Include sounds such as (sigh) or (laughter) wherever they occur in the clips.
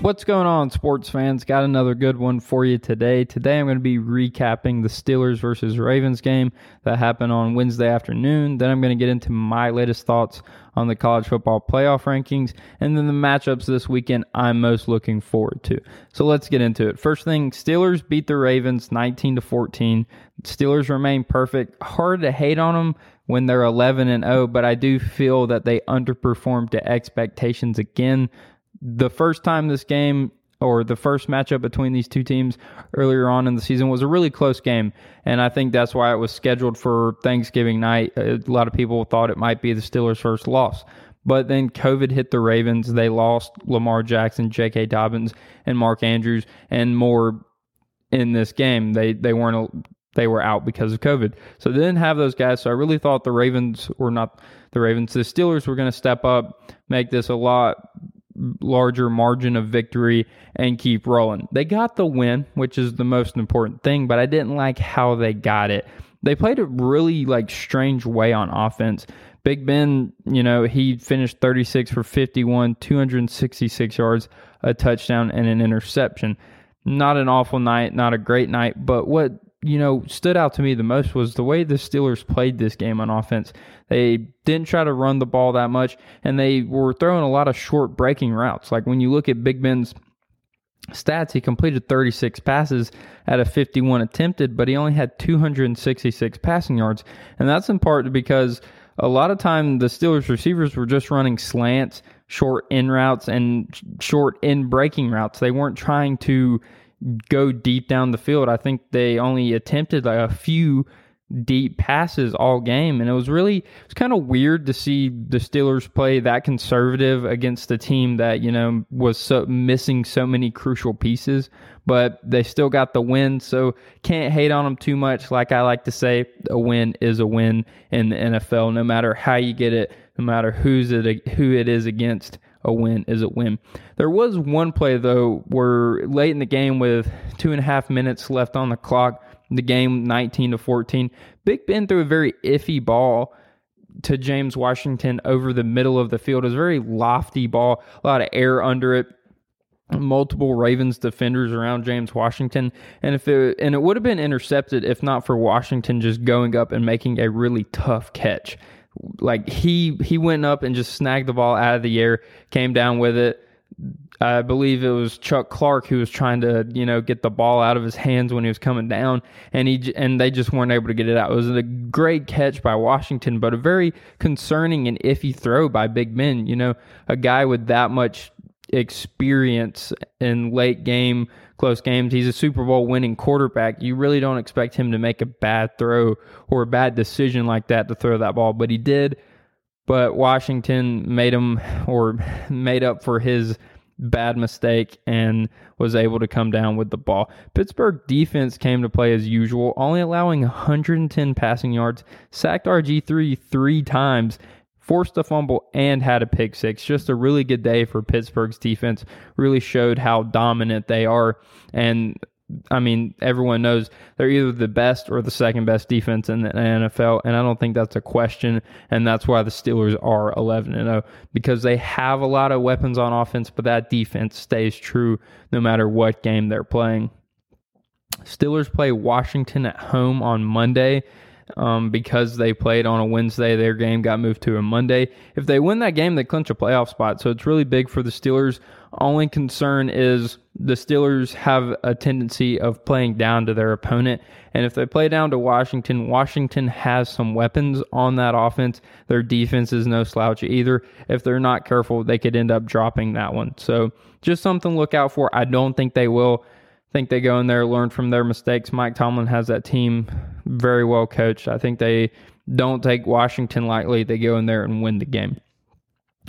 What's going on, sports fans? Got another good one for you today. Today, I'm going to be recapping the Steelers versus Ravens game that happened on Wednesday afternoon. Then, I'm going to get into my latest thoughts on the college football playoff rankings and then the matchups this weekend I'm most looking forward to. So, let's get into it. First thing Steelers beat the Ravens 19 to 14. Steelers remain perfect. Hard to hate on them when they're 11 and 0, but I do feel that they underperformed to expectations again the first time this game or the first matchup between these two teams earlier on in the season was a really close game. And I think that's why it was scheduled for Thanksgiving night. Uh, a lot of people thought it might be the Steelers' first loss. But then COVID hit the Ravens. They lost Lamar Jackson, J.K. Dobbins, and Mark Andrews, and more in this game. They they weren't they were out because of COVID. So they didn't have those guys. So I really thought the Ravens were not the Ravens. The Steelers were going to step up, make this a lot larger margin of victory and keep rolling. They got the win, which is the most important thing, but I didn't like how they got it. They played a really like strange way on offense. Big Ben, you know, he finished 36 for 51, 266 yards, a touchdown and an interception. Not an awful night, not a great night, but what you know, stood out to me the most was the way the Steelers played this game on offense. They didn't try to run the ball that much, and they were throwing a lot of short breaking routes. Like when you look at Big Ben's stats, he completed 36 passes out of 51 attempted, but he only had 266 passing yards. And that's in part because a lot of time the Steelers receivers were just running slants, short in routes, and short in breaking routes. They weren't trying to go deep down the field. I think they only attempted like a few deep passes all game. And it was really it's kind of weird to see the Steelers play that conservative against a team that you know was so missing so many crucial pieces but they still got the win. So can't hate on them too much. Like I like to say a win is a win in the NFL no matter how you get it no matter who's it who it is against a win is a win. There was one play though where late in the game with two and a half minutes left on the clock, the game 19 to 14, Big Ben threw a very iffy ball to James Washington over the middle of the field. It was a very lofty ball, a lot of air under it. Multiple Ravens defenders around James Washington, and if it and it would have been intercepted if not for Washington just going up and making a really tough catch like he he went up and just snagged the ball out of the air, came down with it. I believe it was Chuck Clark who was trying to, you know, get the ball out of his hands when he was coming down, and he and they just weren't able to get it out. It was a great catch by Washington, but a very concerning and iffy throw by Big Ben. You know, a guy with that much experience in late game close games. He's a Super Bowl winning quarterback. You really don't expect him to make a bad throw or a bad decision like that to throw that ball, but he did. But Washington made him or (laughs) made up for his bad mistake and was able to come down with the ball. Pittsburgh defense came to play as usual, only allowing 110 passing yards, sacked RG3 three times, forced a fumble and had a pick six. Just a really good day for Pittsburgh's defense. Really showed how dominant they are. And I mean, everyone knows they're either the best or the second best defense in the NFL, and I don't think that's a question. And that's why the Steelers are 11 and 0 because they have a lot of weapons on offense, but that defense stays true no matter what game they're playing. Steelers play Washington at home on Monday um, because they played on a Wednesday. Their game got moved to a Monday. If they win that game, they clinch a playoff spot. So it's really big for the Steelers. Only concern is the Steelers have a tendency of playing down to their opponent. And if they play down to Washington, Washington has some weapons on that offense. Their defense is no slouch either. If they're not careful, they could end up dropping that one. So just something to look out for. I don't think they will think they go in there, learn from their mistakes. Mike Tomlin has that team very well coached. I think they don't take Washington lightly. They go in there and win the game.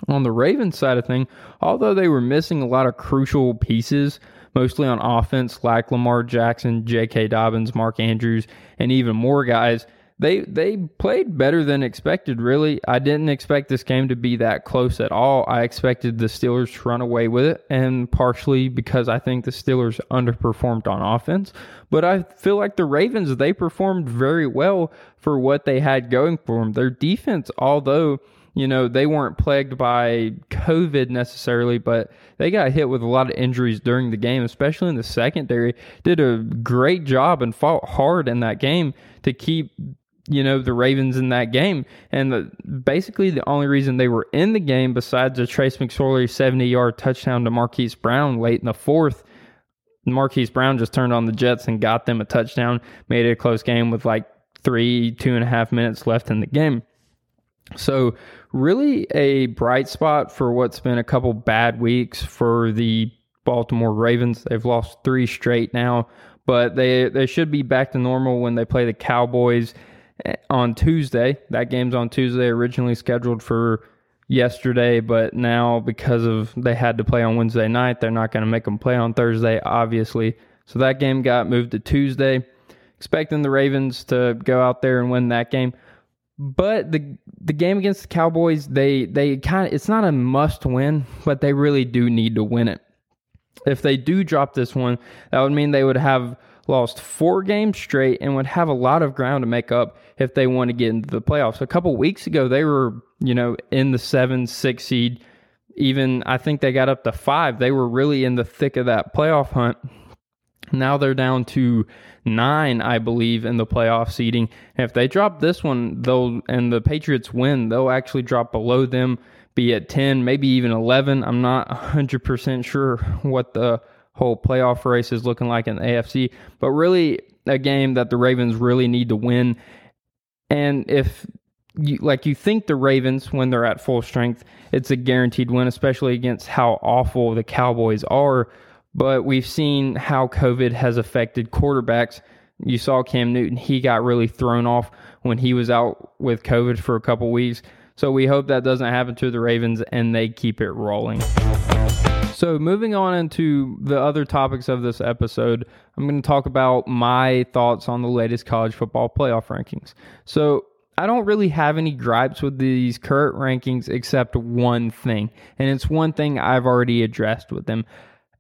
On the Ravens side of thing, although they were missing a lot of crucial pieces, mostly on offense, like Lamar Jackson, J.K. Dobbins, Mark Andrews, and even more guys, they they played better than expected. Really, I didn't expect this game to be that close at all. I expected the Steelers to run away with it, and partially because I think the Steelers underperformed on offense. But I feel like the Ravens they performed very well for what they had going for them. Their defense, although you know, they weren't plagued by COVID necessarily, but they got hit with a lot of injuries during the game, especially in the secondary. Did a great job and fought hard in that game to keep you know the Ravens in that game, and the, basically the only reason they were in the game, besides a Trace McSorley seventy-yard touchdown to Marquise Brown late in the fourth, Marquise Brown just turned on the Jets and got them a touchdown, made it a close game with like three, two and a half minutes left in the game. So, really, a bright spot for what's been a couple bad weeks for the Baltimore Ravens. They've lost three straight now, but they they should be back to normal when they play the Cowboys on Tuesday. That game's on Tuesday, originally scheduled for yesterday, but now because of they had to play on Wednesday night, they're not going to make them play on Thursday, obviously. So that game got moved to Tuesday. Expecting the Ravens to go out there and win that game. But the the game against the Cowboys, they they kind of it's not a must win, but they really do need to win it. If they do drop this one, that would mean they would have lost four games straight and would have a lot of ground to make up if they want to get into the playoffs. A couple weeks ago, they were you know in the seven six seed. Even I think they got up to five. They were really in the thick of that playoff hunt. Now they're down to nine, I believe, in the playoff seeding. And if they drop this one, they'll and the Patriots win, they'll actually drop below them, be at ten, maybe even eleven. I'm not hundred percent sure what the whole playoff race is looking like in the AFC, but really a game that the Ravens really need to win. And if you, like you think the Ravens when they're at full strength, it's a guaranteed win, especially against how awful the Cowboys are but we've seen how COVID has affected quarterbacks. You saw Cam Newton, he got really thrown off when he was out with COVID for a couple weeks. So we hope that doesn't happen to the Ravens and they keep it rolling. So, moving on into the other topics of this episode, I'm going to talk about my thoughts on the latest college football playoff rankings. So, I don't really have any gripes with these current rankings except one thing, and it's one thing I've already addressed with them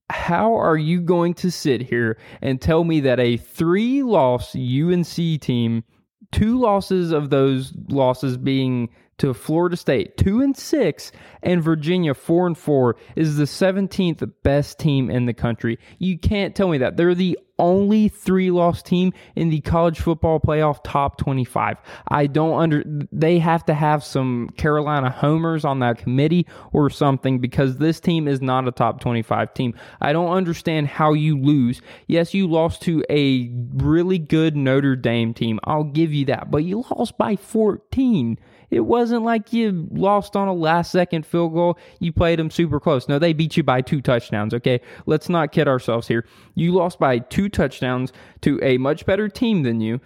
how are you going to sit here and tell me that a three loss UNC team, two losses of those losses being to Florida State, two and six, and Virginia, four and four, is the 17th best team in the country. You can't tell me that. They're the only three loss team in the college football playoff top 25. I don't under, they have to have some Carolina homers on that committee or something because this team is not a top 25 team. I don't understand how you lose. Yes, you lost to a really good Notre Dame team. I'll give you that, but you lost by 14. It wasn't like you lost on a last second field goal. You played them super close. No, they beat you by two touchdowns, okay? Let's not kid ourselves here. You lost by two touchdowns to a much better team than you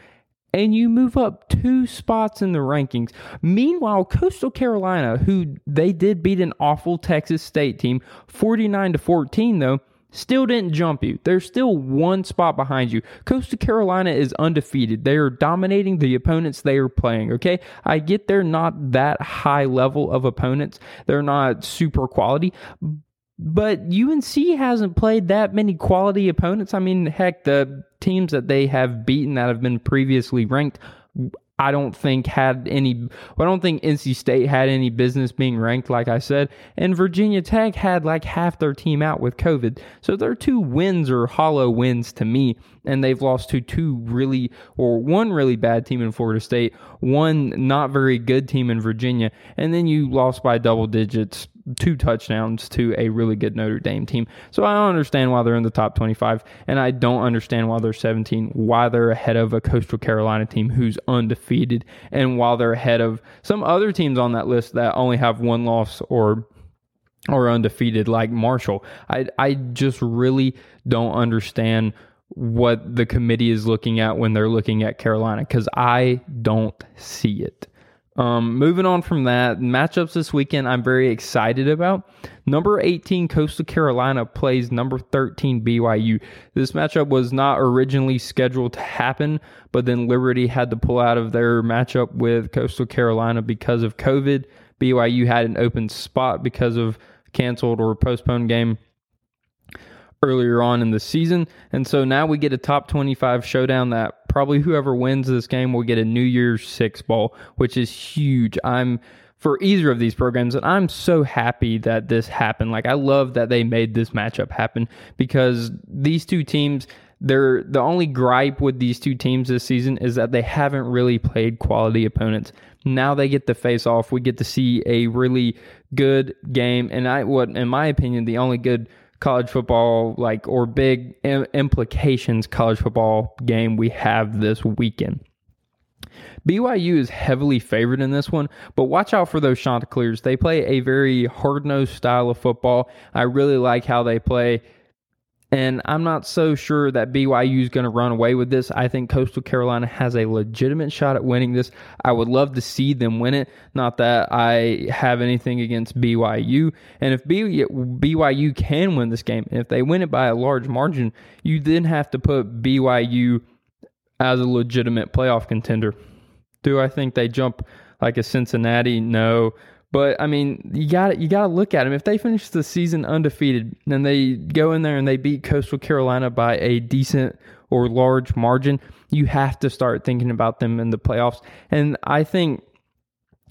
and you move up two spots in the rankings. Meanwhile, Coastal Carolina, who they did beat an awful Texas State team, 49 to 14 though, still didn't jump you. They're still one spot behind you. Coastal Carolina is undefeated. They are dominating the opponents they are playing, okay? I get they're not that high level of opponents. They're not super quality, but UNC hasn't played that many quality opponents. I mean, heck, the teams that they have beaten that have been previously ranked I don't think had any. I don't think NC State had any business being ranked, like I said. And Virginia Tech had like half their team out with COVID, so their two wins are hollow wins to me. And they've lost to two really, or one really bad team in Florida State, one not very good team in Virginia, and then you lost by double digits two touchdowns to a really good Notre Dame team. So I don't understand why they're in the top 25, and I don't understand why they're 17, why they're ahead of a Coastal Carolina team who's undefeated, and while they're ahead of some other teams on that list that only have one loss or or undefeated like Marshall. I I just really don't understand what the committee is looking at when they're looking at Carolina because I don't see it. Um, moving on from that, matchups this weekend I'm very excited about. Number 18 Coastal Carolina plays number 13 BYU. This matchup was not originally scheduled to happen, but then Liberty had to pull out of their matchup with Coastal Carolina because of COVID. BYU had an open spot because of canceled or postponed game earlier on in the season. And so now we get a top 25 showdown that probably whoever wins this game will get a New Year's Six bowl, which is huge. I'm for either of these programs. And I'm so happy that this happened. Like, I love that they made this matchup happen because these two teams, they're the only gripe with these two teams this season is that they haven't really played quality opponents. Now they get to face off. We get to see a really good game. And I, what, in my opinion, the only good college football, like, or big implications college football game we have this weekend. BYU is heavily favored in this one, but watch out for those Chanticleers. They play a very hard nosed style of football. I really like how they play. And I'm not so sure that BYU is going to run away with this. I think Coastal Carolina has a legitimate shot at winning this. I would love to see them win it. Not that I have anything against BYU. And if BYU can win this game, and if they win it by a large margin, you then have to put BYU as a legitimate playoff contender. Do I think they jump like a Cincinnati? No. But I mean, you got you got to look at them. If they finish the season undefeated and they go in there and they beat Coastal Carolina by a decent or large margin, you have to start thinking about them in the playoffs. And I think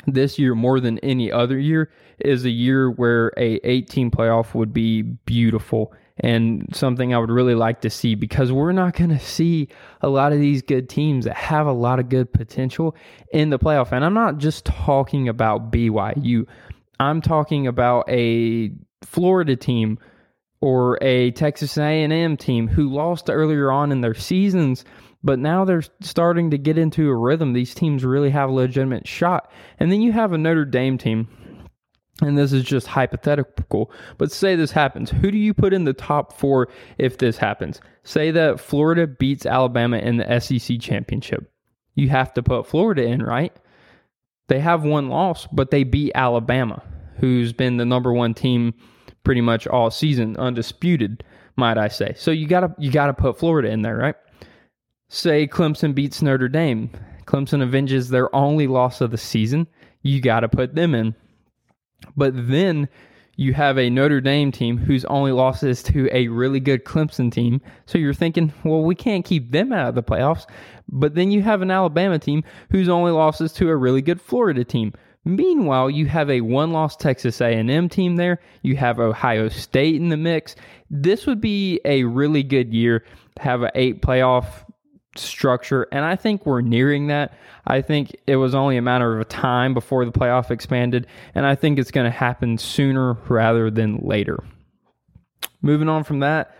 this year more than any other year is a year where a 18 playoff would be beautiful and something I would really like to see because we're not going to see a lot of these good teams that have a lot of good potential in the playoff. And I'm not just talking about BYU. I'm talking about a Florida team or a Texas A&M team who lost earlier on in their seasons but now they're starting to get into a rhythm. These teams really have a legitimate shot. And then you have a Notre Dame team and this is just hypothetical, but say this happens. Who do you put in the top four if this happens? Say that Florida beats Alabama in the SEC championship. You have to put Florida in, right? They have one loss, but they beat Alabama, who's been the number one team pretty much all season, undisputed, might I say. So you gotta you gotta put Florida in there, right? Say Clemson beats Notre Dame. Clemson avenges their only loss of the season. You gotta put them in. But then you have a Notre Dame team whose only loss is to a really good Clemson team. So you're thinking, well, we can't keep them out of the playoffs. But then you have an Alabama team whose only loss is to a really good Florida team. Meanwhile, you have a one-loss Texas A&M team there. You have Ohio State in the mix. This would be a really good year to have an eight playoff structure, and I think we're nearing that. I think it was only a matter of a time before the playoff expanded, and I think it's going to happen sooner rather than later. Moving on from that,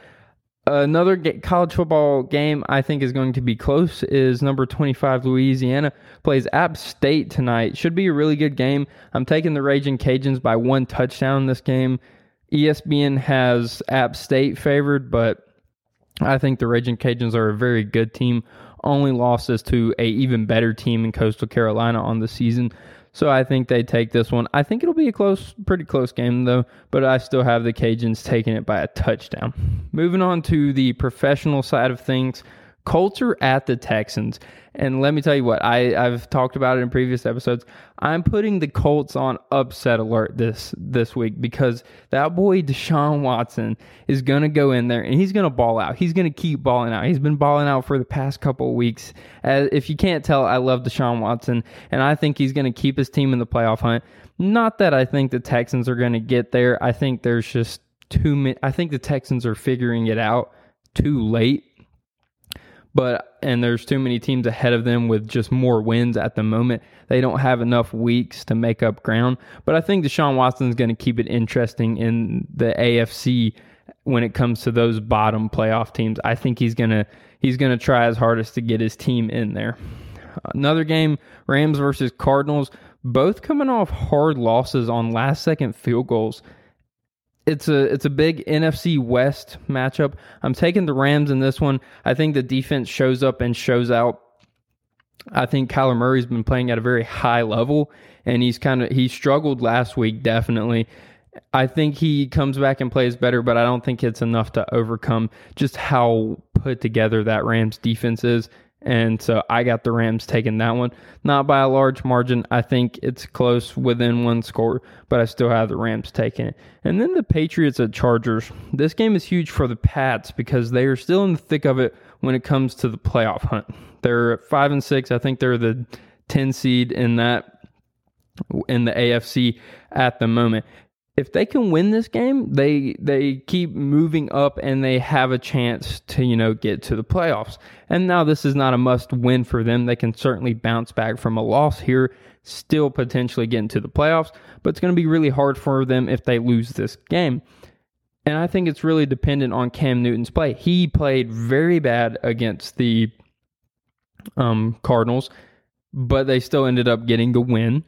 another college football game I think is going to be close is number 25 Louisiana plays App State tonight. Should be a really good game. I'm taking the Raging Cajuns by one touchdown in this game. ESPN has App State favored, but I think the Raging Cajuns are a very good team. Only lost losses to a even better team in Coastal Carolina on the season. So I think they take this one. I think it'll be a close, pretty close game though, but I still have the Cajuns taking it by a touchdown. Moving on to the professional side of things, Colts are at the Texans. And let me tell you what, I, I've talked about it in previous episodes. I'm putting the Colts on upset alert this this week because that boy Deshaun Watson is gonna go in there and he's gonna ball out. He's gonna keep balling out. He's been balling out for the past couple weeks. As, if you can't tell, I love Deshaun Watson, and I think he's gonna keep his team in the playoff hunt. Not that I think the Texans are gonna get there. I think there's just too many. I think the Texans are figuring it out too late but and there's too many teams ahead of them with just more wins at the moment. They don't have enough weeks to make up ground. But I think Deshaun Watson is going to keep it interesting in the AFC when it comes to those bottom playoff teams. I think he's gonna he's gonna try his hardest to get his team in there. Another game, Rams versus Cardinals, both coming off hard losses on last second field goals it's a it's a big NFC West matchup. I'm taking the Rams in this one. I think the defense shows up and shows out. I think Kyler Murray's been playing at a very high level, and he's kind of he struggled last week definitely. I think he comes back and plays better, but I don't think it's enough to overcome just how put together that Rams defense is. And so I got the Rams taking that one. Not by a large margin. I think it's close within one score, but I still have the Rams taking it. And then the Patriots at Chargers. This game is huge for the Pats because they are still in the thick of it when it comes to the playoff hunt. They're 5 and 6. I think they're the 10 seed in that in the AFC at the moment. If they can win this game, they they keep moving up and they have a chance to, you know, get to the playoffs. And now this is not a must win for them. They can certainly bounce back from a loss here, still potentially get into the playoffs, but it's going to be really hard for them if they lose this game. And I think it's really dependent on Cam Newton's play. He played very bad against the um, Cardinals, but they still ended up getting the win.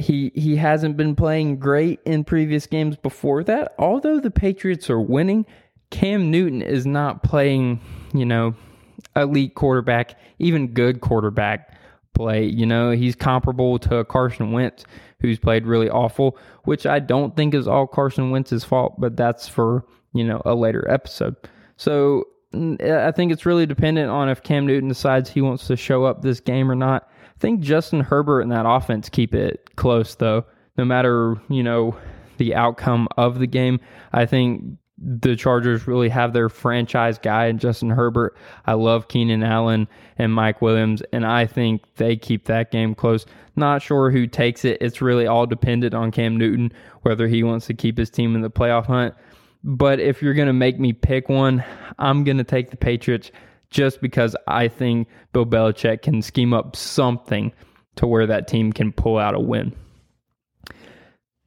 He he hasn't been playing great in previous games before that. Although the Patriots are winning, Cam Newton is not playing, you know, elite quarterback, even good quarterback play. You know, he's comparable to Carson Wentz, who's played really awful, which I don't think is all Carson Wentz's fault, but that's for, you know, a later episode. So I think it's really dependent on if Cam Newton decides he wants to show up this game or not. I think Justin Herbert and that offense keep it close, though. No matter you know the outcome of the game, I think the Chargers really have their franchise guy in Justin Herbert. I love Keenan Allen and Mike Williams, and I think they keep that game close. Not sure who takes it. It's really all dependent on Cam Newton, whether he wants to keep his team in the playoff hunt. But if you're going to make me pick one, I'm going to take the Patriots just because I think Bill Belichick can scheme up something to where that team can pull out a win.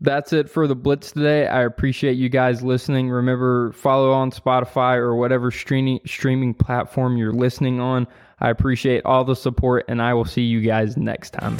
That's it for the Blitz today. I appreciate you guys listening. Remember, follow on Spotify or whatever streaming streaming platform you're listening on. I appreciate all the support, and I will see you guys next time.